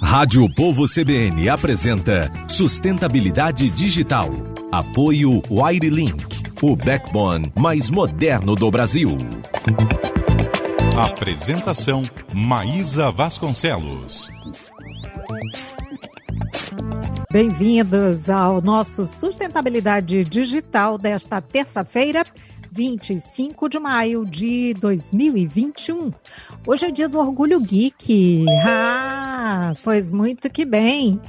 Rádio Povo CBN apresenta Sustentabilidade Digital. Apoio WireLink, o backbone mais moderno do Brasil. Apresentação Maísa Vasconcelos. Bem-vindos ao nosso Sustentabilidade Digital desta terça-feira, 25 de maio de 2021. Hoje é dia do Orgulho Geek. Ah, pois muito que bem.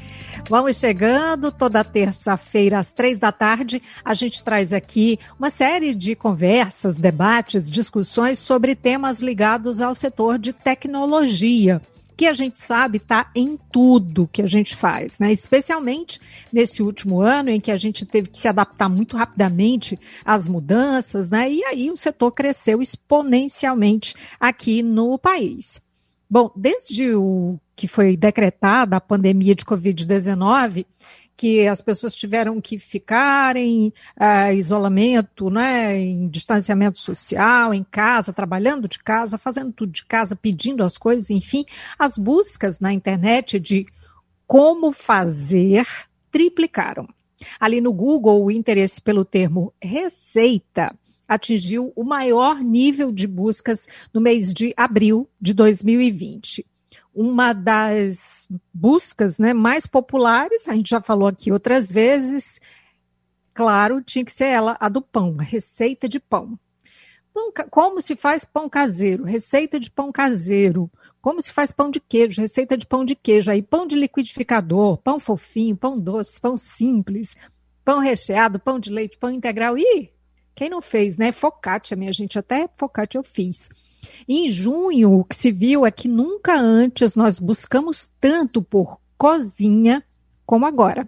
Vamos chegando toda terça-feira às três da tarde. A gente traz aqui uma série de conversas, debates, discussões sobre temas ligados ao setor de tecnologia que a gente sabe está em tudo que a gente faz, né? Especialmente nesse último ano em que a gente teve que se adaptar muito rapidamente às mudanças, né? E aí o setor cresceu exponencialmente aqui no país. Bom, desde o que foi decretada a pandemia de Covid-19, que as pessoas tiveram que ficar em uh, isolamento, né, em distanciamento social, em casa, trabalhando de casa, fazendo tudo de casa, pedindo as coisas, enfim, as buscas na internet de como fazer triplicaram. Ali no Google, o interesse pelo termo receita atingiu o maior nível de buscas no mês de abril de 2020 uma das buscas né, mais populares, a gente já falou aqui outras vezes, claro, tinha que ser ela, a do pão, a receita de pão. Como se faz pão caseiro? Receita de pão caseiro. Como se faz pão de queijo? Receita de pão de queijo. Aí, pão de liquidificador, pão fofinho, pão doce, pão simples, pão recheado, pão de leite, pão integral. Ih, quem não fez, né? Focaccia, minha gente, até focaccia eu fiz. Em junho, o que se viu é que nunca antes nós buscamos tanto por cozinha como agora.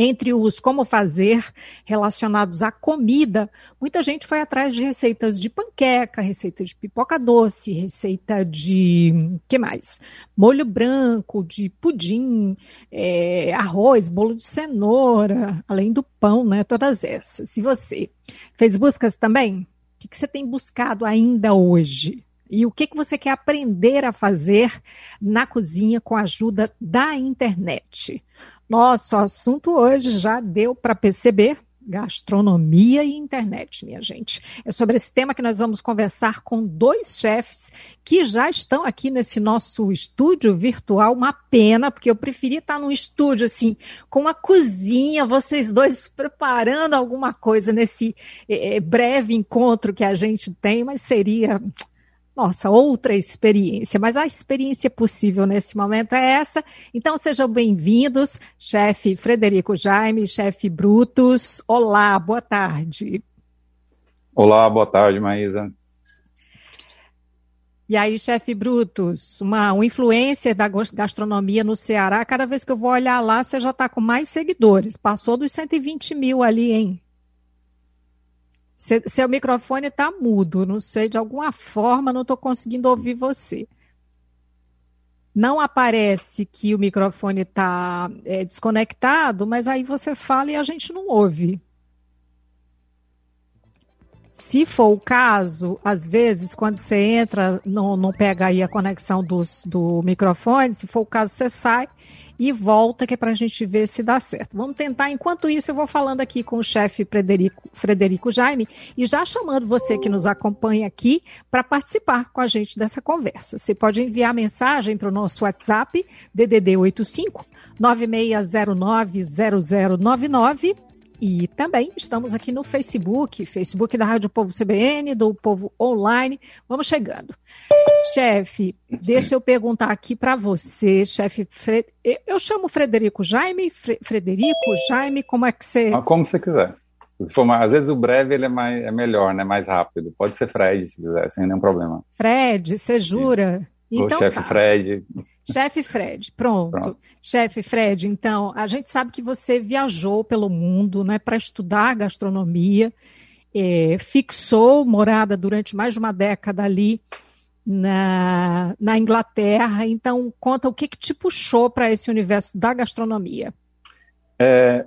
Entre os como fazer relacionados à comida, muita gente foi atrás de receitas de panqueca, receita de pipoca doce, receita de que mais? Molho branco, de pudim, é, arroz, bolo de cenoura, além do pão, né? Todas essas. E você fez buscas também? O que, que você tem buscado ainda hoje? E o que, que você quer aprender a fazer na cozinha com a ajuda da internet? Nosso assunto hoje já deu para perceber, gastronomia e internet, minha gente. É sobre esse tema que nós vamos conversar com dois chefes que já estão aqui nesse nosso estúdio virtual. Uma pena, porque eu preferia estar num estúdio assim, com uma cozinha, vocês dois preparando alguma coisa nesse é, breve encontro que a gente tem, mas seria nossa, outra experiência, mas a experiência possível nesse momento é essa. Então sejam bem-vindos, chefe Frederico Jaime, chefe Brutus. Olá, boa tarde. Olá, boa tarde, Maísa. E aí, chefe Brutus, uma, uma influência da gastronomia no Ceará, cada vez que eu vou olhar lá, você já está com mais seguidores. Passou dos 120 mil ali, hein? Seu microfone está mudo, não sei, de alguma forma não estou conseguindo ouvir você. Não aparece que o microfone está é, desconectado, mas aí você fala e a gente não ouve. Se for o caso, às vezes, quando você entra, não, não pega aí a conexão dos, do microfone, se for o caso, você sai e volta, que é para a gente ver se dá certo. Vamos tentar. Enquanto isso, eu vou falando aqui com o chefe Frederico, Frederico Jaime e já chamando você que nos acompanha aqui para participar com a gente dessa conversa. Você pode enviar mensagem para o nosso WhatsApp, DDD 85 9609 0099 e também estamos aqui no Facebook, Facebook da Rádio Povo CBN, do Povo Online. Vamos chegando. Chefe, deixa eu perguntar aqui para você, chefe. Fre... Eu chamo Frederico Jaime, Fre... Frederico Jaime, como é que você. Ah, como você quiser. Às vezes o breve ele é, mais, é melhor, né? Mais rápido. Pode ser Fred, se quiser, sem nenhum problema. Fred, você jura? Então, o chefe tá. Fred. Chefe Fred, pronto. pronto. Chefe Fred, então, a gente sabe que você viajou pelo mundo né, para estudar gastronomia, é, fixou morada durante mais de uma década ali na, na Inglaterra. Então, conta o que, que te puxou para esse universo da gastronomia. É,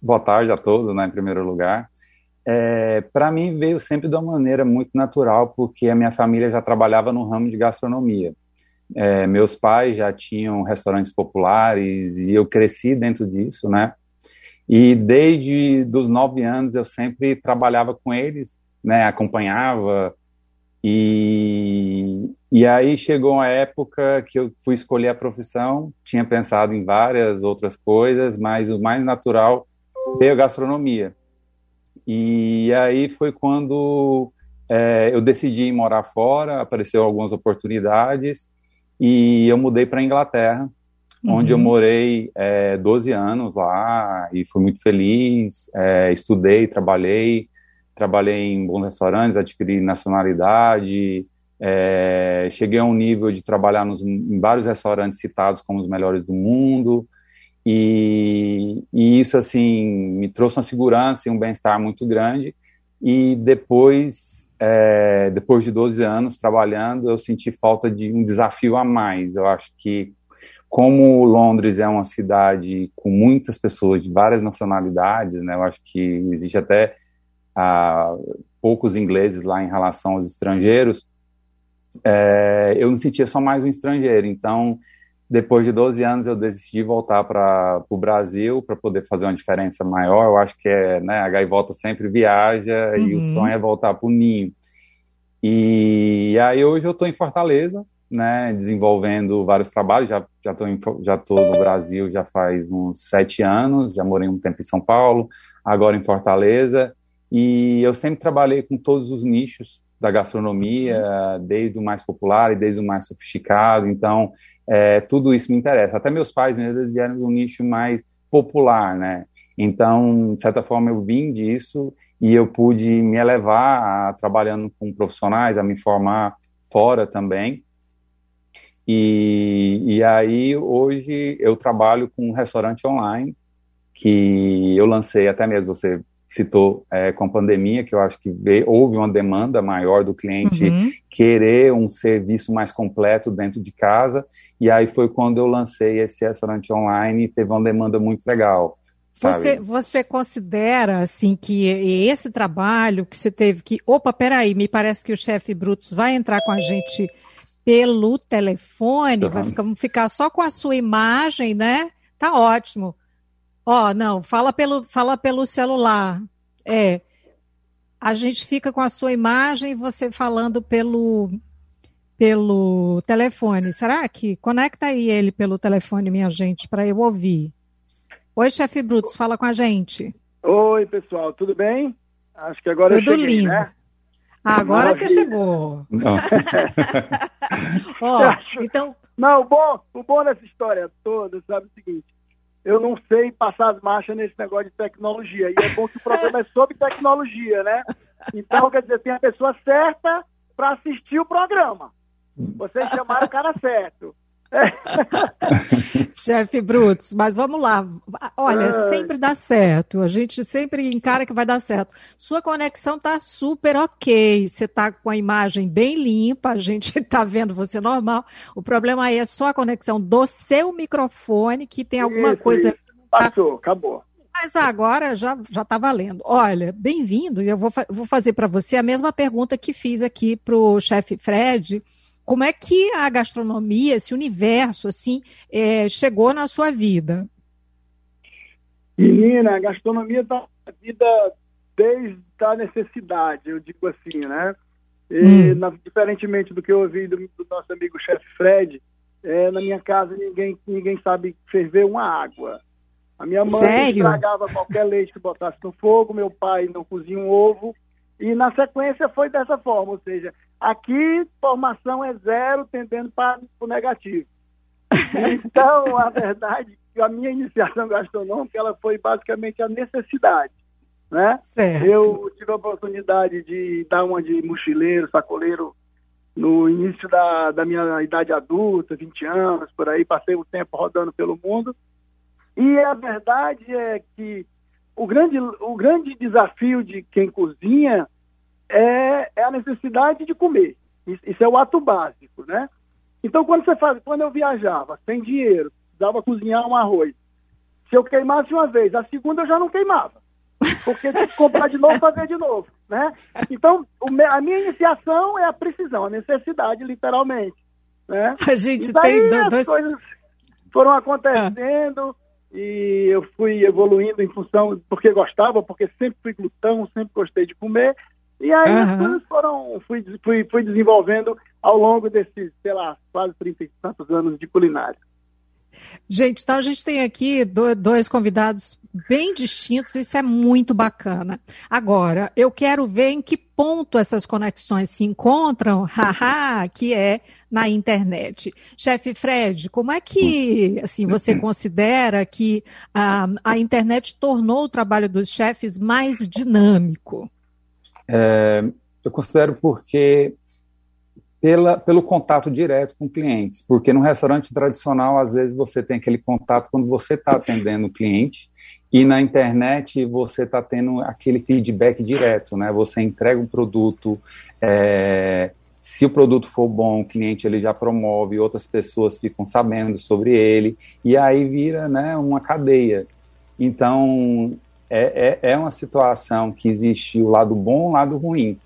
boa tarde a todos, né, em primeiro lugar. É, para mim veio sempre de uma maneira muito natural, porque a minha família já trabalhava no ramo de gastronomia. É, meus pais já tinham restaurantes populares e eu cresci dentro disso, né? E desde dos nove anos eu sempre trabalhava com eles, né? Acompanhava e e aí chegou uma época que eu fui escolher a profissão, tinha pensado em várias outras coisas, mas o mais natural veio a gastronomia. E aí foi quando é, eu decidi morar fora, apareceu algumas oportunidades e eu mudei para a Inglaterra, uhum. onde eu morei é, 12 anos lá e fui muito feliz, é, estudei, trabalhei, trabalhei em bons restaurantes, adquiri nacionalidade, é, cheguei a um nível de trabalhar nos, em vários restaurantes citados como os melhores do mundo, e, e isso, assim, me trouxe uma segurança e um bem-estar muito grande, e depois, é, depois de 12 anos trabalhando, eu senti falta de um desafio a mais, eu acho que como Londres é uma cidade com muitas pessoas de várias nacionalidades, né, eu acho que existe até ah, poucos ingleses lá em relação aos estrangeiros, é, eu me sentia só mais um estrangeiro. Então, depois de 12 anos, eu decidi voltar para o Brasil para poder fazer uma diferença maior. Eu acho que é, né, a gaivota sempre viaja uhum. e o uhum. sonho é voltar para o ninho. E aí hoje eu estou em Fortaleza, né, desenvolvendo vários trabalhos. Já já estou já tô no Brasil já faz uns sete anos. Já morei um tempo em São Paulo, agora em Fortaleza. E eu sempre trabalhei com todos os nichos da gastronomia, desde o mais popular e desde o mais sofisticado. Então, é, tudo isso me interessa. Até meus pais mesmo eles vieram de um nicho mais popular, né? Então, de certa forma, eu vim disso e eu pude me elevar a, trabalhando com profissionais, a me formar fora também. E, e aí, hoje, eu trabalho com um restaurante online que eu lancei, até mesmo você citou é, com a pandemia, que eu acho que veio, houve uma demanda maior do cliente uhum. querer um serviço mais completo dentro de casa, e aí foi quando eu lancei esse restaurante online e teve uma demanda muito legal. Você, você considera assim que esse trabalho que você teve que. Opa, peraí, me parece que o chefe Brutus vai entrar com a gente pelo telefone, uhum. vai ficar, ficar só com a sua imagem, né? Tá ótimo. Ó, oh, não, fala pelo, fala pelo celular. É. A gente fica com a sua imagem e você falando pelo pelo telefone. Será que conecta aí ele pelo telefone, minha gente, para eu ouvir? Oi, chefe Brutus, fala com a gente. Oi, pessoal, tudo bem? Acho que agora tudo eu cheguei, lindo. né? Ah, agora Maravilha. você chegou. Ó, então. Não, o bom, o bom dessa história toda, sabe o seguinte? Eu não sei passar as marchas nesse negócio de tecnologia. E é bom que o programa é sobre tecnologia, né? Então, quer dizer, tem a pessoa certa para assistir o programa. Vocês chamaram o cara certo. Chefe Brutus, mas vamos lá. Olha, sempre dá certo. A gente sempre encara que vai dar certo. Sua conexão tá super ok. Você tá com a imagem bem limpa, a gente tá vendo você normal. O problema aí é só a conexão do seu microfone, que tem alguma isso, coisa. Isso. Passou, acabou. Mas agora já já está valendo. Olha, bem-vindo. E eu vou, vou fazer para você a mesma pergunta que fiz aqui para o chefe Fred como é que a gastronomia, esse universo, assim, é, chegou na sua vida? Menina, a gastronomia está na vida desde a necessidade, eu digo assim, né? E, hum. na, diferentemente do que eu ouvi do, do nosso amigo chefe Fred, é, na minha casa ninguém, ninguém sabe ferver uma água. A minha mãe Sério? estragava qualquer leite que botasse no fogo, meu pai não cozinha um ovo, e na sequência foi dessa forma, ou seja, aqui formação é zero, tendendo para o negativo. Então, a verdade é que a minha iniciação gastronômica ela foi basicamente a necessidade. Né? Certo. Eu tive a oportunidade de dar uma de mochileiro, sacoleiro, no início da, da minha idade adulta, 20 anos, por aí, passei o um tempo rodando pelo mundo. E a verdade é que o grande, o grande desafio de quem cozinha é, é a necessidade de comer. Isso é o ato básico, né? Então, quando você faz, quando eu viajava sem dinheiro, dava cozinhar um arroz. Se eu queimasse uma vez, a segunda eu já não queimava. Porque tinha que comprar de novo, fazer de novo, né? Então, a minha iniciação é a precisão, a necessidade, literalmente. Né? A gente tem dois. coisas foram acontecendo ah. e eu fui evoluindo em função porque gostava, porque sempre fui glutão, sempre gostei de comer. E aí uhum. as coisas foram, fui, fui, fui desenvolvendo ao longo desses, sei lá, quase 30 e tantos anos de culinária. Gente, então a gente tem aqui dois convidados bem distintos, isso é muito bacana. Agora, eu quero ver em que ponto essas conexões se encontram, haha, que é na internet. Chefe Fred, como é que assim você considera que a, a internet tornou o trabalho dos chefes mais dinâmico? É, eu considero porque pela, pelo contato direto com clientes, porque no restaurante tradicional, às vezes, você tem aquele contato quando você está atendendo o cliente, e na internet você está tendo aquele feedback direto, né? Você entrega um produto, é, se o produto for bom, o cliente ele já promove, outras pessoas ficam sabendo sobre ele, e aí vira né, uma cadeia. Então, é, é, é uma situação que existe o lado bom e o lado ruim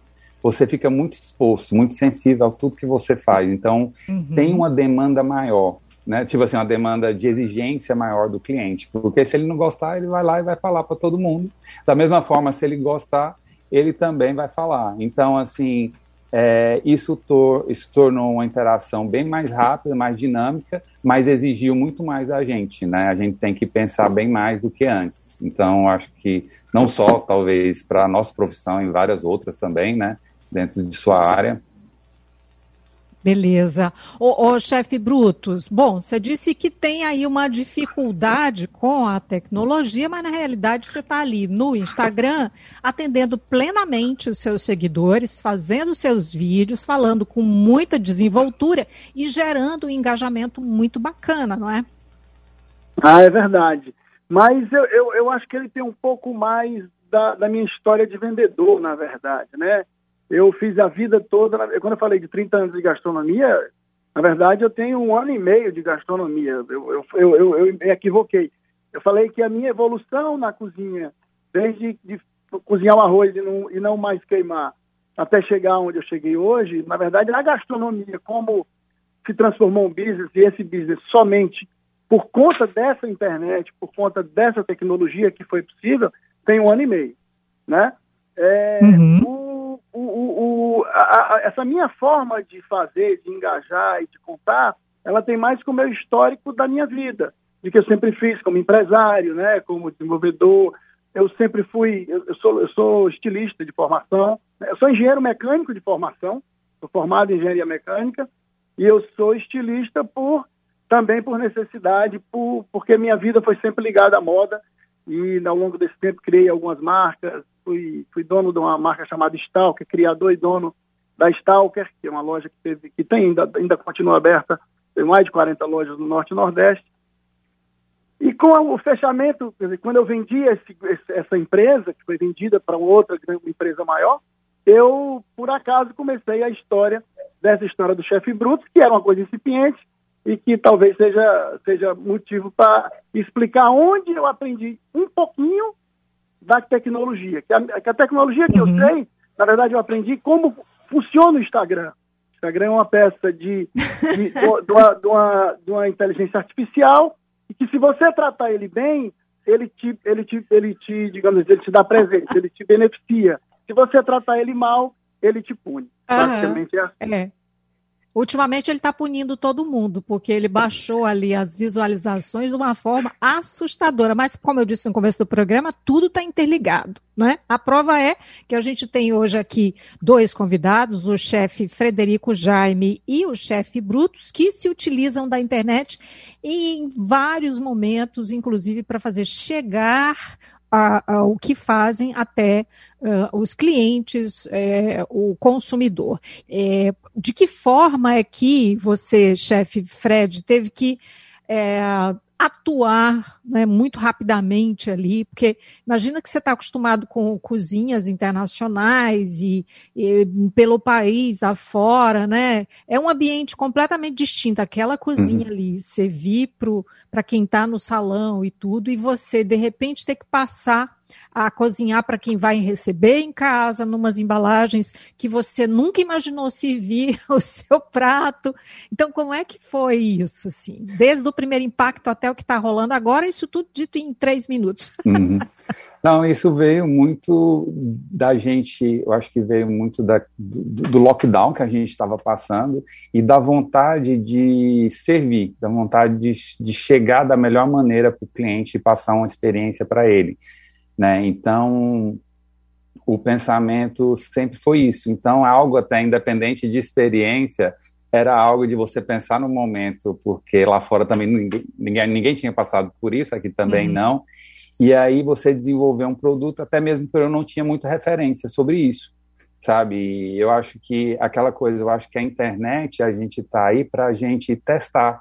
você fica muito exposto, muito sensível a tudo que você faz. Então, uhum. tem uma demanda maior, né? Tipo assim, uma demanda de exigência maior do cliente. Porque se ele não gostar, ele vai lá e vai falar para todo mundo. Da mesma forma, se ele gostar, ele também vai falar. Então, assim, é, isso, tor isso tornou uma interação bem mais rápida, mais dinâmica, mas exigiu muito mais da gente, né? A gente tem que pensar bem mais do que antes. Então, acho que não só, talvez, para a nossa profissão, em várias outras também, né? dentro de sua área. Beleza. Ô, chefe Brutus, bom, você disse que tem aí uma dificuldade com a tecnologia, mas na realidade você está ali no Instagram atendendo plenamente os seus seguidores, fazendo seus vídeos, falando com muita desenvoltura e gerando um engajamento muito bacana, não é? Ah, é verdade. Mas eu, eu, eu acho que ele tem um pouco mais da, da minha história de vendedor, na verdade, né? Eu fiz a vida toda, quando eu falei de 30 anos de gastronomia, na verdade eu tenho um ano e meio de gastronomia. Eu, eu, eu, eu, me equivoquei. Eu falei que a minha evolução na cozinha, desde de cozinhar o arroz e não, e não mais queimar, até chegar onde eu cheguei hoje, na verdade, na gastronomia, como se transformou um business, e esse business somente por conta dessa internet, por conta dessa tecnologia que foi possível, tem um ano e meio, né? É, uhum. o, o, o, a, a, essa minha forma de fazer, de engajar e de contar, ela tem mais com o meu histórico da minha vida, de que eu sempre fiz como empresário, né, como desenvolvedor. Eu sempre fui, eu, eu sou, eu sou estilista de formação, eu sou engenheiro mecânico de formação, sou formado em engenharia mecânica, e eu sou estilista por também por necessidade, por, porque minha vida foi sempre ligada à moda, e ao longo desse tempo criei algumas marcas, fui, fui dono de uma marca chamada Stalker, criador e dono da Stalker, que é uma loja que, teve, que tem, ainda, ainda continua aberta, tem mais de 40 lojas no Norte e Nordeste. E com o fechamento, dizer, quando eu vendi esse, essa empresa, que foi vendida para outra empresa maior, eu, por acaso, comecei a história dessa história do chefe Bruto, que era uma coisa incipiente, e que talvez seja, seja motivo para explicar onde eu aprendi um pouquinho da tecnologia. Que a, que a tecnologia que uhum. eu sei, na verdade, eu aprendi como funciona o Instagram. O Instagram é uma peça de, de, uma, de, uma, de uma inteligência artificial e que se você tratar ele bem, ele te, ele te, ele te digamos ele te dá presente, ele te beneficia. Se você tratar ele mal, ele te pune. Uhum. Basicamente é assim. É. Ultimamente ele está punindo todo mundo, porque ele baixou ali as visualizações de uma forma assustadora. Mas, como eu disse no começo do programa, tudo está interligado. Né? A prova é que a gente tem hoje aqui dois convidados, o chefe Frederico Jaime e o chefe Brutus, que se utilizam da internet em vários momentos, inclusive para fazer chegar a, a, o que fazem até uh, os clientes, é, o consumidor. É, de que forma é que você, chefe Fred, teve que é, atuar né, muito rapidamente ali, porque imagina que você está acostumado com cozinhas internacionais e, e, pelo país afora, né? É um ambiente completamente distinto. Aquela cozinha uhum. ali, servir para quem está no salão e tudo, e você de repente ter que passar a cozinhar para quem vai receber em casa, numas embalagens que você nunca imaginou servir o seu prato. Então, como é que foi isso, assim? Desde o primeiro impacto até o que está rolando agora, isso tudo dito em três minutos. Uhum. Não, isso veio muito da gente, eu acho que veio muito da, do, do lockdown que a gente estava passando e da vontade de servir, da vontade de, de chegar da melhor maneira para o cliente e passar uma experiência para ele. Né? Então, o pensamento sempre foi isso. Então, algo até independente de experiência, era algo de você pensar no momento, porque lá fora também ninguém, ninguém, tinha passado por isso, aqui também uhum. não e aí você desenvolver um produto, até mesmo porque eu não tinha muita referência sobre isso, sabe? Eu acho que aquela coisa, eu acho que a internet, a gente está aí para a gente testar.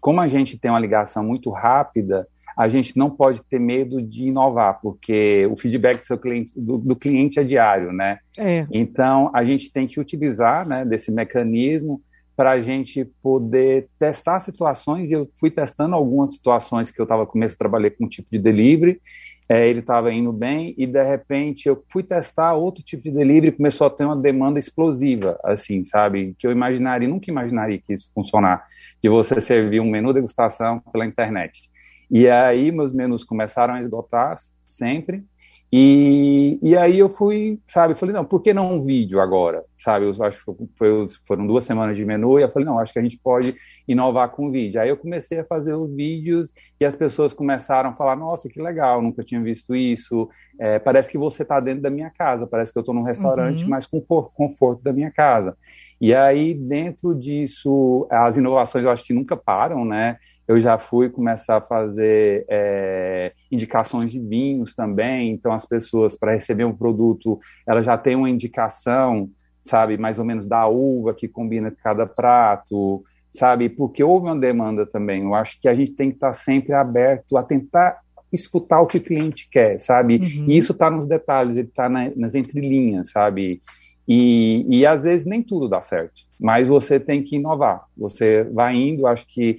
Como a gente tem uma ligação muito rápida, a gente não pode ter medo de inovar, porque o feedback do, seu cliente, do, do cliente é diário, né? É. Então, a gente tem que utilizar né, desse mecanismo para a gente poder testar situações, e eu fui testando algumas situações que eu estava começando a trabalhar com um tipo de delivery, é, ele estava indo bem, e de repente eu fui testar outro tipo de delivery e começou a ter uma demanda explosiva, assim, sabe? Que eu imaginaria, nunca imaginaria que isso funcionar, de você servir um menu degustação pela internet. E aí meus menus começaram a esgotar sempre, e, e aí eu fui, sabe, falei, não, por que não um vídeo agora? Sabe, eu acho que foi, foram duas semanas de menu e eu falei, não, acho que a gente pode inovar com vídeo. Aí eu comecei a fazer os vídeos e as pessoas começaram a falar, nossa, que legal, nunca tinha visto isso, é, parece que você está dentro da minha casa, parece que eu estou num restaurante, uhum. mas com conforto da minha casa. E aí, dentro disso, as inovações eu acho que nunca param, né? Eu já fui começar a fazer é, indicações de vinhos também, então as pessoas, para receber um produto, elas já têm uma indicação, sabe, mais ou menos da uva que combina com cada prato, sabe, porque houve uma demanda também. Eu acho que a gente tem que estar sempre aberto a tentar escutar o que o cliente quer, sabe? Uhum. E isso está nos detalhes, ele está na, nas entrelinhas, sabe? E, e às vezes nem tudo dá certo, mas você tem que inovar. Você vai indo, acho que.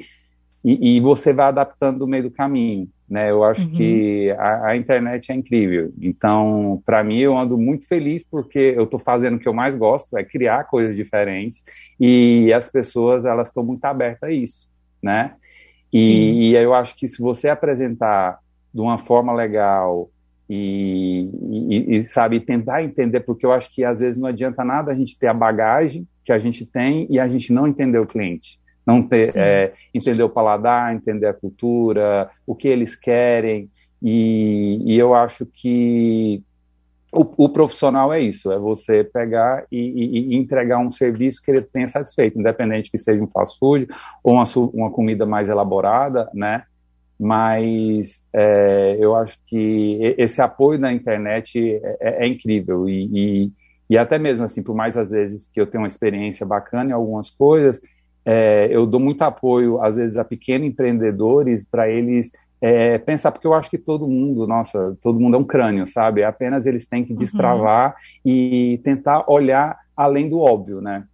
E, e você vai adaptando no meio do caminho. Né? Eu acho uhum. que a, a, internet é incrível. Então, para mim, eu ando muito feliz porque eu estou fazendo o que eu mais gosto, é criar coisas diferentes. E as pessoas, elas estão muito abertas a isso, né? E, e, eu acho que se você apresentar de uma forma legal, e, e, e, sabe, tentar entender, porque eu acho que às vezes não adianta nada a gente ter a bagagem que a gente tem e a gente não entender o cliente. Não ter, é, entender o paladar, entender a cultura, o que eles querem. E, e eu acho que o, o, profissional é isso, é você pegar e, e, entregar um serviço que ele tenha satisfeito, independente que seja um fast food ou uma, uma comida mais elaborada, né? mas é, eu acho que esse apoio na internet é, é, é incrível e, e, e, até mesmo assim, por mais às vezes que eu tenho uma experiência bacana em algumas coisas, é, eu dou muito apoio às vezes a pequenos empreendedores para eles é, pensar, porque eu acho que todo mundo, nossa, todo mundo é um crânio, sabe? Apenas eles têm que uhum. destravar uhum. e tentar olhar além do óbvio, né?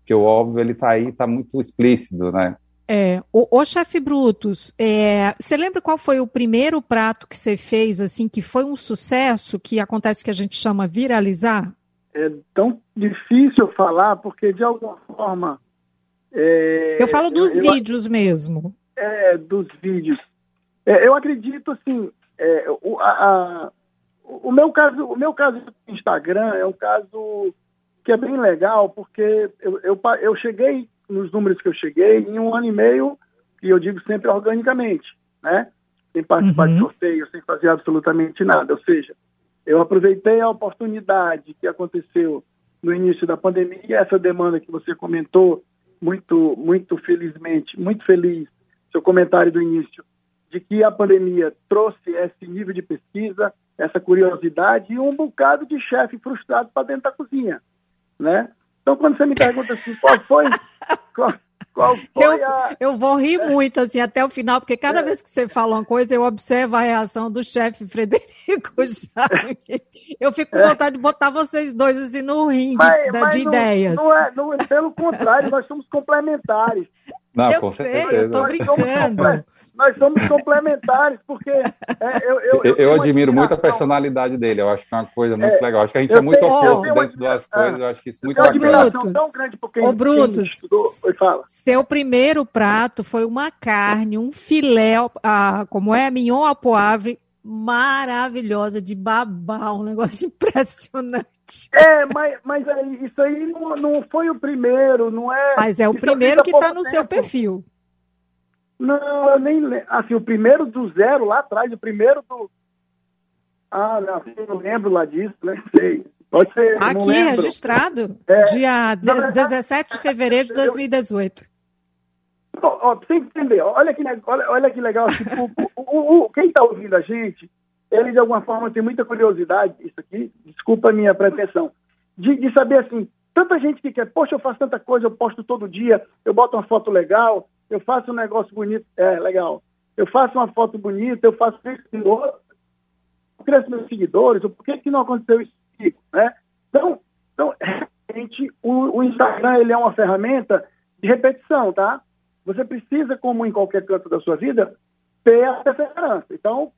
Porque o óbvio ele está aí, está muito explícito, né? É, o, o chefe Brutus, é, você lembra qual foi o primeiro prato que você fez, assim, que foi um sucesso, que acontece o que a gente chama viralizar? É tão difícil falar, porque de alguma forma. É, eu falo dos eu, vídeos eu, mesmo. É, dos vídeos. É, eu acredito, assim, é, o, a, a, o, meu caso, o meu caso do Instagram é um caso que é bem legal, porque eu, eu, eu cheguei nos números que eu cheguei, em um ano e meio, e eu digo sempre organicamente, né? Sem participar uhum. de sorteio, sem fazer absolutamente nada. Ou seja, eu aproveitei a oportunidade que aconteceu no início da pandemia, essa demanda que você comentou, muito, muito felizmente, muito feliz, seu comentário do início, de que a pandemia trouxe esse nível de pesquisa, essa curiosidade e um bocado de chefe frustrado para dentro da cozinha, né? Então, quando você me pergunta assim, qual foi, qual, qual foi eu, a... eu vou rir muito, assim, até o final, porque cada é. vez que você fala uma coisa, eu observo a reação do chefe Frederico Jaime. Eu fico com é. vontade de botar vocês dois, assim, no ringue mas, da, mas de não, ideias. Não é, não, pelo contrário, nós somos complementares. Não, eu sei, certeza. eu tô brincando. Nós somos complementares, porque é, eu, eu, eu, eu admiro muito a personalidade dele, eu acho que é uma coisa muito é, legal. Acho que a gente é muito tenho, oposto dentro das coisas, eu acho que isso é muito bacana. Brutus, tão grande por quem, Ô, Brutus, estudou, fala. seu primeiro prato foi uma carne, um filé, ah, como é, mignon à poivre, maravilhosa, de babar, um negócio impressionante. É, mas, mas isso aí não, não foi o primeiro, não é. Mas é o primeiro que está no tempo. seu perfil. Não, eu nem lembro. Assim, o primeiro do zero lá atrás, o primeiro do. Ah, não, não lembro lá disso, nem sei. Pode ser. Aqui, registrado. É, dia de, 17 de fevereiro de 2018. Ó, ó, pra você entender, olha que, olha, olha que legal. Tipo, o, o, o, quem está ouvindo a gente, ele de alguma forma tem muita curiosidade, isso aqui, desculpa a minha pretensão, de, de saber assim, tanta gente que quer, poxa, eu faço tanta coisa, eu posto todo dia, eu boto uma foto legal, eu faço um negócio bonito, é, legal. Eu faço uma foto bonita, eu faço isso outro, cresço meus seguidores, por que, que não aconteceu isso comigo, né? Então, então realmente, o, o Instagram, ele é uma ferramenta de repetição, tá? Você precisa, como em qualquer canto da sua vida, ter a perseverança. Então,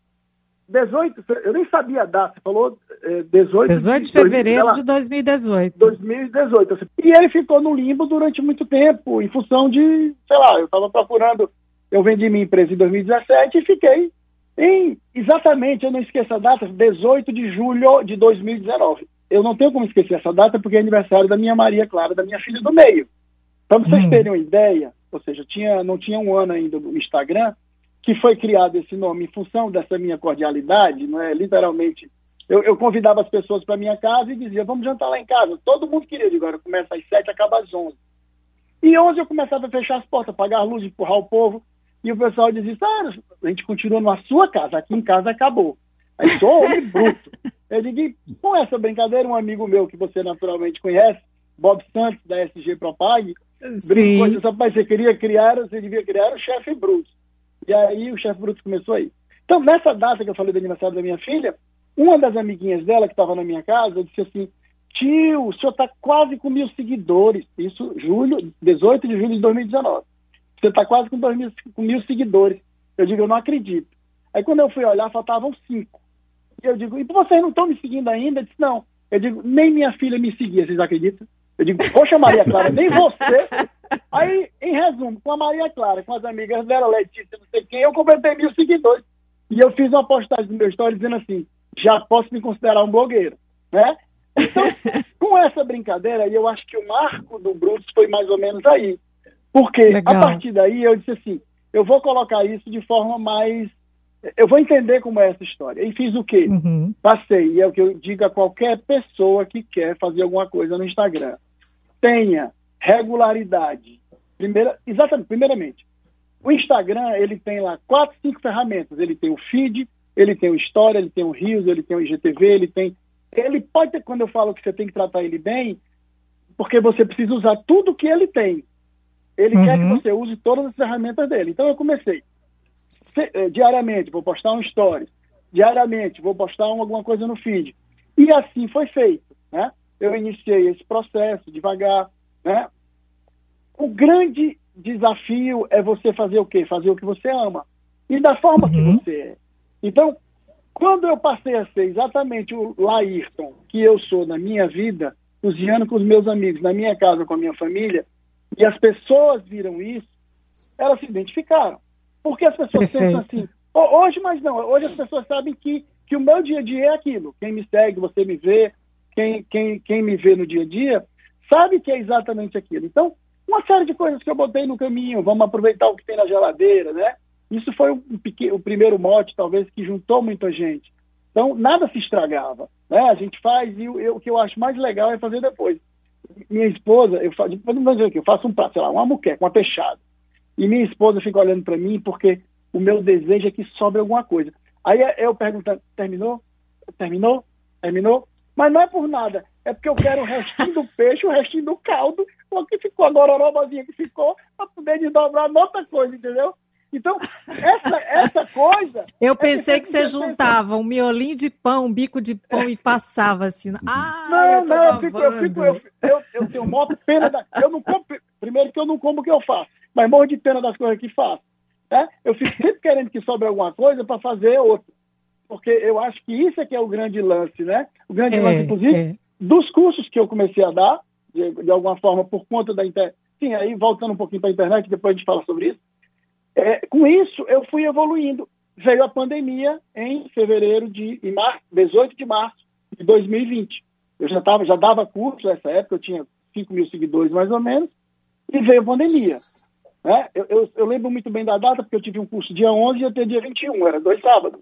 18, eu nem sabia a data, você falou é, 18, 18 de fevereiro 2000, de 2018. 2018. E ele ficou no limbo durante muito tempo, em função de, sei lá, eu estava procurando, eu vendi minha empresa em 2017 e fiquei em, exatamente, eu não esqueço a data, 18 de julho de 2019. Eu não tenho como esquecer essa data porque é aniversário da minha Maria Clara, da minha filha do meio. Para vocês hum. terem uma ideia, ou seja, tinha, não tinha um ano ainda no Instagram, que foi criado esse nome em função dessa minha cordialidade, não é? Literalmente, eu, eu convidava as pessoas para minha casa e dizia, vamos jantar lá em casa. Todo mundo queria, digo, agora começa às sete, acaba às onze. E onze eu começava a fechar as portas, apagar a luz, empurrar o povo, e o pessoal dizia, ah, a gente continua na sua casa, aqui em casa acabou. Aí sou homem bruto. Eu digo, com essa brincadeira, um amigo meu que você naturalmente conhece, Bob Santos, da SG Propag, brincou e disse, rapaz, você queria criar, você devia criar o chefe bruto. E aí o chefe Bruto começou aí. Então, nessa data que eu falei do aniversário da minha filha, uma das amiguinhas dela que estava na minha casa disse assim: Tio, o senhor está quase com mil seguidores. Isso, julho, 18 de julho de 2019. Você está quase com, mil, com mil seguidores. Eu digo, eu não acredito. Aí quando eu fui olhar, faltavam cinco. E eu digo, e vocês não estão me seguindo ainda? Eu disse, não. Eu digo, nem minha filha me seguia, vocês acreditam? Eu digo, poxa, Maria Clara, nem você. Aí, em resumo, com a Maria Clara, com as amigas dela, Letícia, não sei quem, eu completei mil seguidores. E eu fiz uma postagem no meu story dizendo assim, já posso me considerar um blogueiro, né? Então, com essa brincadeira, eu acho que o marco do Brutus foi mais ou menos aí. Porque, Legal. a partir daí, eu disse assim, eu vou colocar isso de forma mais... Eu vou entender como é essa história. E fiz o quê? Uhum. Passei, e é o que eu digo a qualquer pessoa que quer fazer alguma coisa no Instagram tenha regularidade. Primeira, exatamente, primeiramente, o Instagram ele tem lá quatro, cinco ferramentas. Ele tem o feed, ele tem o História, ele tem o Rios, ele tem o IGTV, ele tem. Ele pode ter, quando eu falo que você tem que tratar ele bem, porque você precisa usar tudo que ele tem. Ele uhum. quer que você use todas as ferramentas dele. Então eu comecei. Eh, diariamente, vou postar um stories. Diariamente, vou postar alguma coisa no feed. E assim foi feito. Né? eu iniciei esse processo devagar, né? O grande desafio é você fazer o quê? Fazer o que você ama. E da forma uhum. que você é. Então, quando eu passei a ser exatamente o Laírton que eu sou na minha vida, cozinhando com os meus amigos, na minha casa, com a minha família, e as pessoas viram isso, elas se identificaram. Porque as pessoas Perfeito. pensam assim, hoje, mas não, hoje as pessoas sabem que, que o meu dia a dia é aquilo. Quem me segue, você me vê, quem, quem, quem me vê no dia a dia, sabe que é exatamente aquilo. Então, uma série de coisas que eu botei no caminho, vamos aproveitar o que tem na geladeira, né? Isso foi um pequeno, o primeiro mote, talvez, que juntou muita gente. Então, nada se estragava, né? A gente faz e eu, o que eu acho mais legal é fazer depois. Minha esposa, eu faço, eu faço um prato, sei lá, uma muqueca, uma peixada. E minha esposa fica olhando para mim porque o meu desejo é que sobre alguma coisa. Aí eu pergunto, terminou? Terminou? Terminou? Mas não é por nada. É porque eu quero o restinho do peixe, o restinho do caldo, o que ficou, a gororobazinha que ficou, para poder desdobrar outra coisa, entendeu? Então, essa, essa coisa. Eu é pensei que, que você juntava um miolinho de pão, um bico de pão e passava assim. Ah, não, eu não, eu, fico, eu, fico, eu, eu, eu tenho maior pena da. Eu não como, primeiro que eu não como o que eu faço, mas morro de pena das coisas que faço. Né? Eu fico sempre querendo que sobre alguma coisa para fazer outra. Porque eu acho que isso é que é o grande lance, né? O grande é, lance, inclusive, é. Dos cursos que eu comecei a dar, de, de alguma forma, por conta da internet. Sim, aí voltando um pouquinho para a internet, depois a gente fala sobre isso. É, com isso, eu fui evoluindo. Veio a pandemia em fevereiro de em março, 18 de março de 2020. Eu já, tava, já dava curso nessa época, eu tinha 5 mil seguidores mais ou menos, e veio a pandemia. Né? Eu, eu, eu, lembro muito bem da data, porque eu tive um curso dia 11 e tenho dia 21, era dois sábados.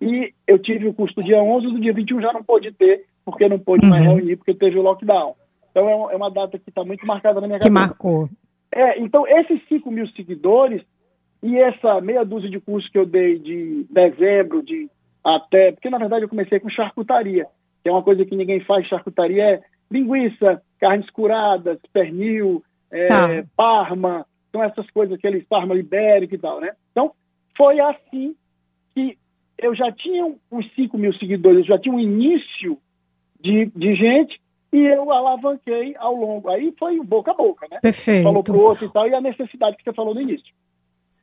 E eu tive o curso do dia 11 e do dia 21 já não pôde ter, porque não pôde uhum. mais reunir, porque teve o lockdown. Então é, é uma data que está muito marcada na minha que cabeça. Que marcou. É, então esses 5 mil seguidores e essa meia dúzia de cursos que eu dei de dezembro de até... Porque, na verdade, eu comecei com charcutaria, que é uma coisa que ninguém faz. Charcutaria é linguiça, carnes curadas, pernil, é, tá. parma, são essas coisas, aqueles parma ibérico e tal, né? Então, foi assim que eu já tinha uns 5 mil seguidores, eu já tinha um início de, de gente e eu alavanquei ao longo. Aí foi boca a boca, né? Perfeito. Falou para o outro e tal, e a necessidade que você falou no início.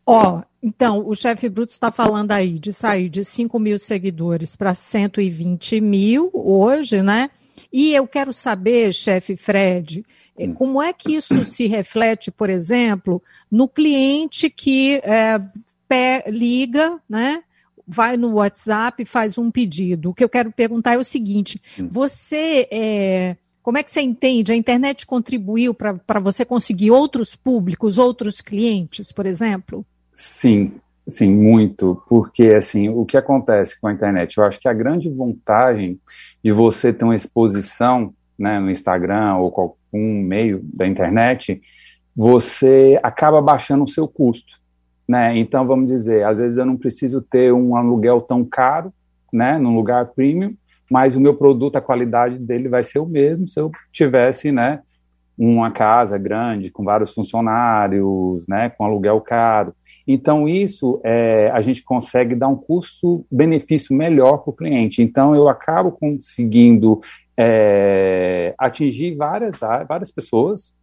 Ó, oh, então, o chefe Bruto está falando aí de sair de 5 mil seguidores para 120 mil hoje, né? E eu quero saber, chefe Fred, é, hum. como é que isso se reflete, por exemplo, no cliente que é, pé, liga, né? Vai no WhatsApp e faz um pedido. O que eu quero perguntar é o seguinte: hum. você é, como é que você entende? A internet contribuiu para você conseguir outros públicos, outros clientes, por exemplo? Sim, sim, muito, porque assim, o que acontece com a internet? Eu acho que a grande vantagem de você ter uma exposição né, no Instagram ou qualquer meio da internet, você acaba baixando o seu custo. Né? Então, vamos dizer, às vezes eu não preciso ter um aluguel tão caro, né, num lugar premium, mas o meu produto, a qualidade dele vai ser o mesmo se eu tivesse, né, uma casa grande com vários funcionários, né, com aluguel caro. Então, isso é, a gente consegue dar um custo-benefício melhor para o cliente. Então, eu acabo conseguindo é, atingir várias, várias pessoas,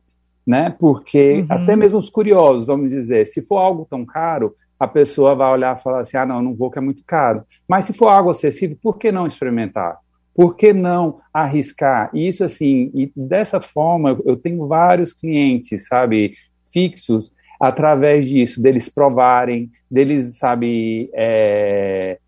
né? Porque uhum. até mesmo os curiosos, vamos dizer, se for algo tão caro, a pessoa vai olhar e falar assim: ah, não, não vou, que é muito caro. Mas se for algo acessível, por que não experimentar? Por que não arriscar? E isso, assim, e dessa forma, eu tenho vários clientes, sabe, fixos, através disso, deles provarem, deles, sabe, é,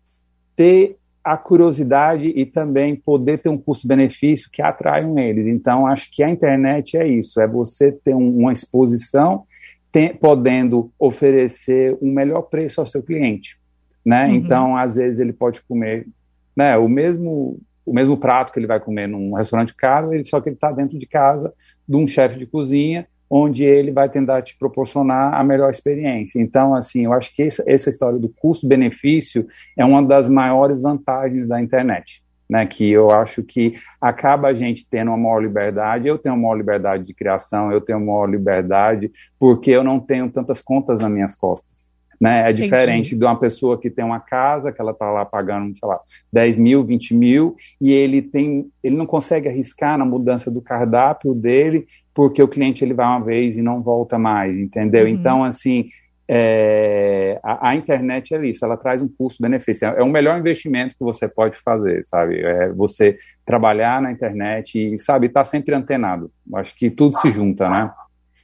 ter a curiosidade e também poder ter um custo-benefício que atraiam eles. Então, acho que a internet é isso, é você ter um, uma exposição tem, podendo oferecer um melhor preço ao seu cliente, né? Uhum. Então, às vezes ele pode comer, né, o mesmo o mesmo prato que ele vai comer num restaurante caro, ele só que ele está dentro de casa de um chefe de cozinha onde ele vai tentar te proporcionar a melhor experiência. Então, assim, eu acho que essa, essa história do custo-benefício é uma das maiores vantagens da internet. Né, que eu acho que acaba a gente tendo uma maior liberdade, eu tenho uma maior liberdade de criação, eu tenho uma maior liberdade, porque eu não tenho tantas contas nas minhas costas. Né? É diferente Entendi. de uma pessoa que tem uma casa, que ela está lá pagando, sei lá, 10 mil, 20 mil, e ele tem, ele não consegue arriscar na mudança do cardápio dele, porque o cliente ele vai uma vez e não volta mais, entendeu? Uhum. Então, assim, é, a, a, internet é isso, ela traz um custo-benefício. É, é o melhor investimento que você pode fazer, sabe? É você trabalhar na internet e, sabe, estar tá sempre antenado. Acho que tudo se junta, né?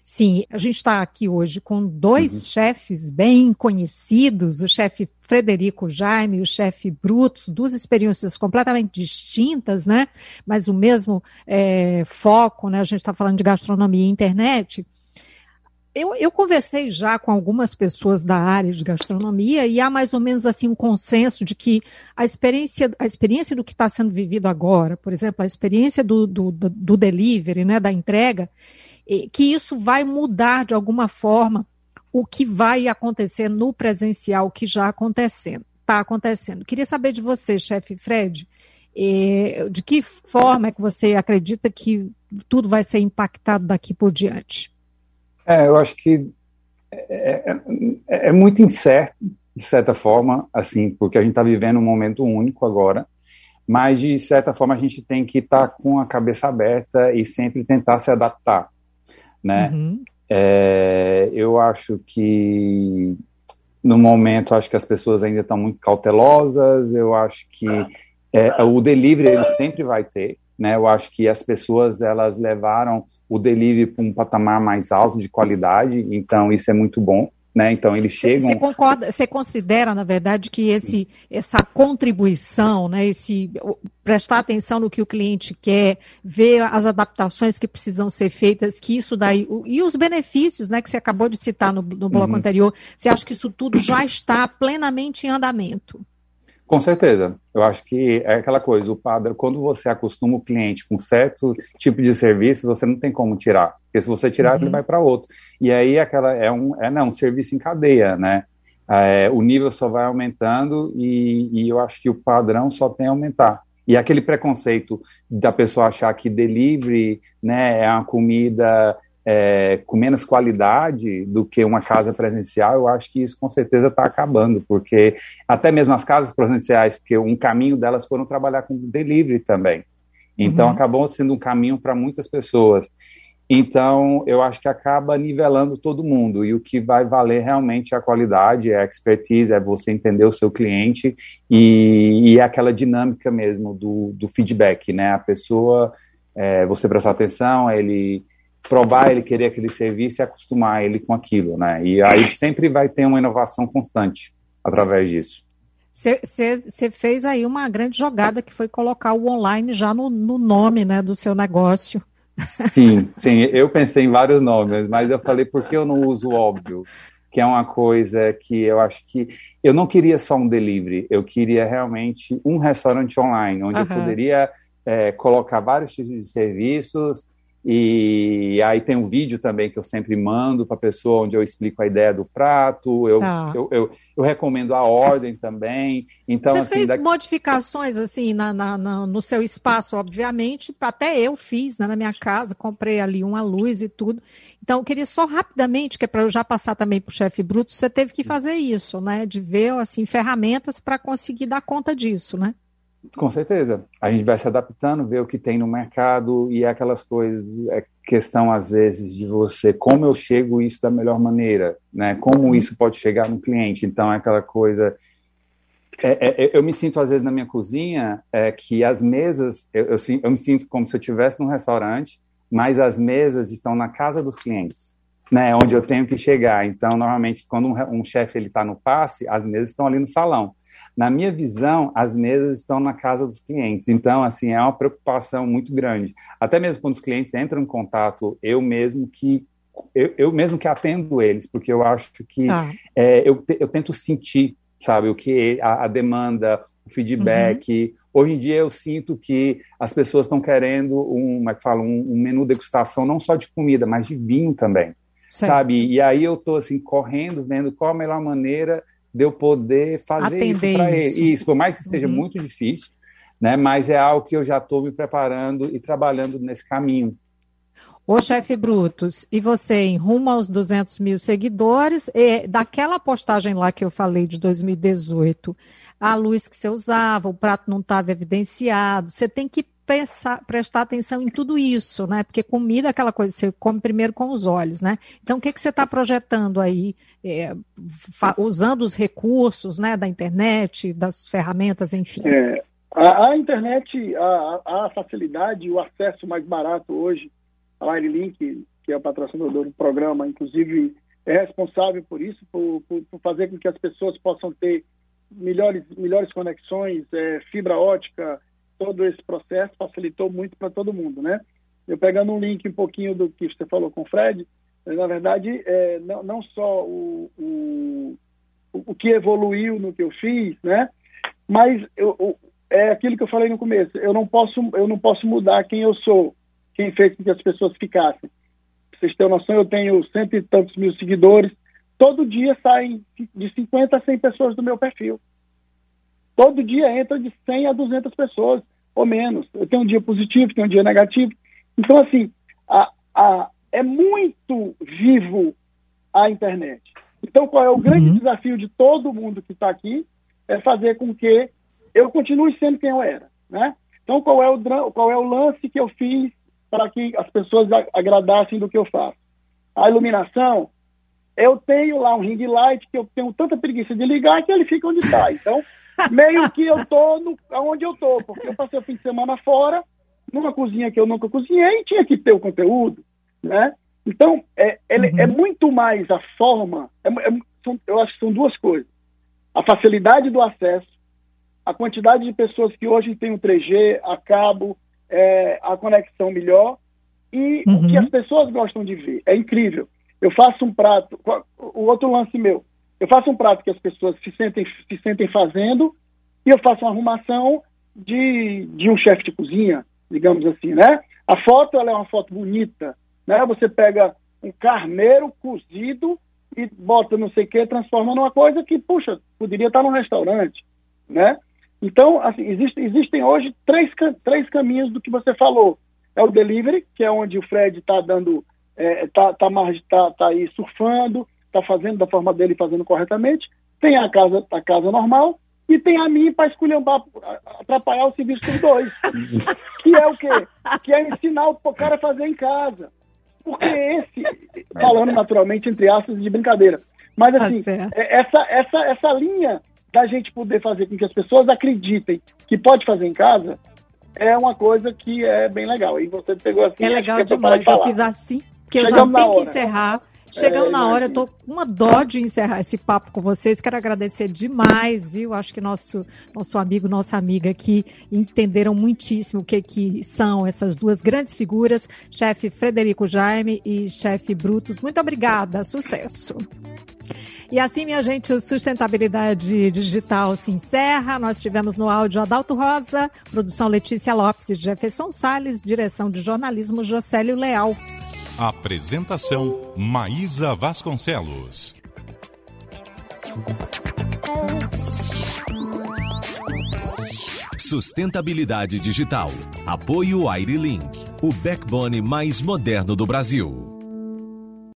Sim, a gente está aqui hoje com dois uhum. chefes bem conhecidos, o chefe Frederico Jaime e o chefe Brutus, duas experiências completamente distintas, né? Mas o mesmo é, foco, né? A gente está falando de gastronomia e internet. Eu, eu, conversei já com algumas pessoas da área de gastronomia e há mais ou menos assim um consenso de que a experiência, a experiência do que está sendo vivido agora, por exemplo, a experiência do, do, do delivery, né, da entrega, que isso vai mudar de alguma forma o que vai acontecer no presencial, que já acontecendo, está acontecendo. Queria saber de você, chefe Fred, eh, de que forma é que você acredita que tudo vai ser impactado daqui por diante? É, eu acho que é, é, é muito incerto, de certa forma, assim, porque a gente está vivendo um momento único agora, mas de certa forma a gente tem que estar tá com a cabeça aberta e sempre tentar se adaptar né? Uhum. É, eu acho que no momento, acho que as pessoas ainda estão muito cautelosas. Eu acho que é, o delivery ele sempre vai ter, né? Eu acho que as pessoas elas levaram o delivery para um patamar mais alto de qualidade, então isso é muito bom. Né? Então eles chegam. Você concorda? Você considera, na verdade, que esse, essa contribuição, né, esse prestar atenção no que o cliente quer, ver as adaptações que precisam ser feitas, que isso daí e os benefícios, né, que você acabou de citar no, no bloco uhum. anterior, você acha que isso tudo já está plenamente em andamento? Com certeza. Eu acho que é aquela coisa, o padrão, quando você acostuma o cliente com certo tipo de serviço, você não tem como tirar. Porque se você tirar, uhum. ele vai para outro. E aí aquela é um, é não, um serviço em cadeia, né? É, o nível só vai aumentando e, e eu acho que o padrão só tem a aumentar. E aquele preconceito da pessoa achar que delivery né, é uma comida é, com menos qualidade do que uma casa presencial, eu acho que isso com certeza está acabando, porque até mesmo as casas presenciais, porque um caminho delas foram trabalhar com delivery também. Então, uhum. acabou sendo um caminho para muitas pessoas. Então, eu acho que acaba nivelando todo mundo. E o que vai valer realmente é a qualidade, é a expertise, é você entender o seu cliente e, e é aquela dinâmica mesmo do, do feedback, né? A pessoa, é, você prestar atenção, ele provar ele querer aquele serviço e acostumar ele com aquilo, né? E aí sempre vai ter uma inovação constante através disso. Você fez aí uma grande jogada que foi colocar o online já no, no nome né, do seu negócio. Sim, sim, eu pensei em vários nomes, mas eu falei por que eu não uso o óbvio, que é uma coisa que eu acho que eu não queria só um delivery, eu queria realmente um restaurante online, onde uhum. eu poderia é, colocar vários tipos de serviços e aí tem um vídeo também que eu sempre mando para a pessoa, onde eu explico a ideia do prato, eu, tá. eu, eu, eu, recomendo a ordem também. Então, Você assim, fez daqui... modificações assim na, na, na, no seu espaço, obviamente, até eu fiz né, na minha casa, comprei ali uma luz e tudo. Então, eu queria só rapidamente, que é para eu já passar também para o chefe Bruto, você teve que fazer isso, né? De ver assim, ferramentas para conseguir dar conta disso, né? Com certeza. A gente vai se adaptando, ver o que tem no mercado e é aquelas coisas, é questão às vezes de você, como eu chego isso da melhor maneira, né? Como isso pode chegar no cliente. Então é aquela coisa. É, é, é, eu me sinto às vezes na minha cozinha é, que as mesas, eu, eu, eu me sinto como se eu estivesse num restaurante, mas as mesas estão na casa dos clientes né, onde eu tenho que chegar. Então, normalmente, quando um, um chefe ele está no passe, as mesas estão ali no salão. Na minha visão, as mesas estão na casa dos clientes. Então, assim, é uma preocupação muito grande. Até mesmo quando os clientes entram em contato, eu mesmo que eu, eu mesmo que atendo eles, porque eu acho que tá. é, eu, eu tento sentir, sabe, o que a, a demanda, o feedback. Uhum. Hoje em dia eu sinto que as pessoas estão querendo um, como é que fala, um, um menu degustação não só de comida, mas de vinho também certo. sabe? E aí eu tô assim correndo, vendo qual a melhor maneira de eu poder fazer Atender isso para ele. Isso, por mais que seja uhum. muito difícil, né? Mas é algo que eu já estou me preparando e trabalhando nesse caminho. Ô, chefe Brutus, e você em rumo aos 200 mil seguidores, e daquela postagem lá que eu falei de 2018, a luz que você usava, o prato não estava evidenciado, você tem que prestar, prestar atenção em tudo isso, né? Porque comida é aquela coisa, você come primeiro com os olhos, né? Então, o que, que você está projetando aí, é, usando os recursos né, da internet, das ferramentas, enfim? É, a, a, internet, a, a facilidade, o acesso mais barato hoje, a Wirelink, que é o patrocinador do programa, inclusive é responsável por isso, por, por, por fazer com que as pessoas possam ter melhores, melhores conexões, é, fibra ótica, todo esse processo facilitou muito para todo mundo, né? Eu pegando um link um pouquinho do que você falou com o Fred, na verdade, é, não, não só o, o, o que evoluiu no que eu fiz, né? Mas eu, é aquilo que eu falei no começo. Eu não posso, eu não posso mudar quem eu sou, quem fez com que as pessoas ficassem. Pra vocês terem noção, eu tenho cento e tantos mil seguidores. Todo dia saem de 50 a 100 pessoas do meu perfil. Todo dia entra de 100 a 200 pessoas, ou menos. Eu tenho um dia positivo, tenho um dia negativo. Então, assim, a, a, é muito vivo a internet. Então, qual é o grande uhum. desafio de todo mundo que está aqui? É fazer com que eu continue sendo quem eu era, né? Então, qual é o, qual é o lance que eu fiz para que as pessoas agradassem do que eu faço? A iluminação, eu tenho lá um ring light que eu tenho tanta preguiça de ligar que ele fica onde está. Então, meio que eu tô no, onde eu tô, porque eu passei o fim de semana fora, numa cozinha que eu nunca cozinhei, e tinha que ter o conteúdo, né? Então, é, ele, uhum. é muito mais a forma, é, é, são, eu acho que são duas coisas. A facilidade do acesso, a quantidade de pessoas que hoje tem o 3G, a cabo, é, a conexão melhor, e uhum. o que uhum. as pessoas gostam de ver. É incrível. Eu faço um prato, o outro lance meu, eu faço um prato que as pessoas se sentem, se sentem fazendo, e eu faço uma arrumação de, de um chefe de cozinha, digamos assim, né? A foto, ela é uma foto bonita, né? Você pega um carneiro cozido e bota não sei o que, transforma numa coisa que, puxa, poderia estar num restaurante, né? Então, assim, existe, existem hoje três, três caminhos do que você falou. É o delivery, que é onde o Fred está dando, está é, tá, tá, tá, tá aí surfando, está fazendo da forma dele, fazendo corretamente. Tem a casa, a casa normal, e tem a mim para esculhambar, atrapalhar o serviço dos dois. que é o quê? Que é ensinar o cara a fazer em casa. Porque esse, falando naturalmente entre aspas de brincadeira, mas tá assim, tá essa, essa, essa linha da gente poder fazer com que as pessoas acreditem que pode fazer em casa é uma coisa que é bem legal. E você pegou assim. É legal é demais. De eu fiz assim, porque eu já tenho que encerrar. Chegando é, na hora, eu tô com uma dó de encerrar esse papo com vocês. Quero agradecer demais, viu? Acho que nosso, nosso amigo, nossa amiga aqui entenderam muitíssimo o que, que são essas duas grandes figuras, chefe Frederico Jaime e chefe Brutus. Muito obrigada, sucesso. E assim, minha gente, o Sustentabilidade Digital se encerra. Nós tivemos no áudio Adalto Rosa, produção Letícia Lopes e Jefferson Sales, direção de jornalismo Jocélio Leal. Apresentação Maísa Vasconcelos. Sustentabilidade digital. Apoio Airlink, o backbone mais moderno do Brasil.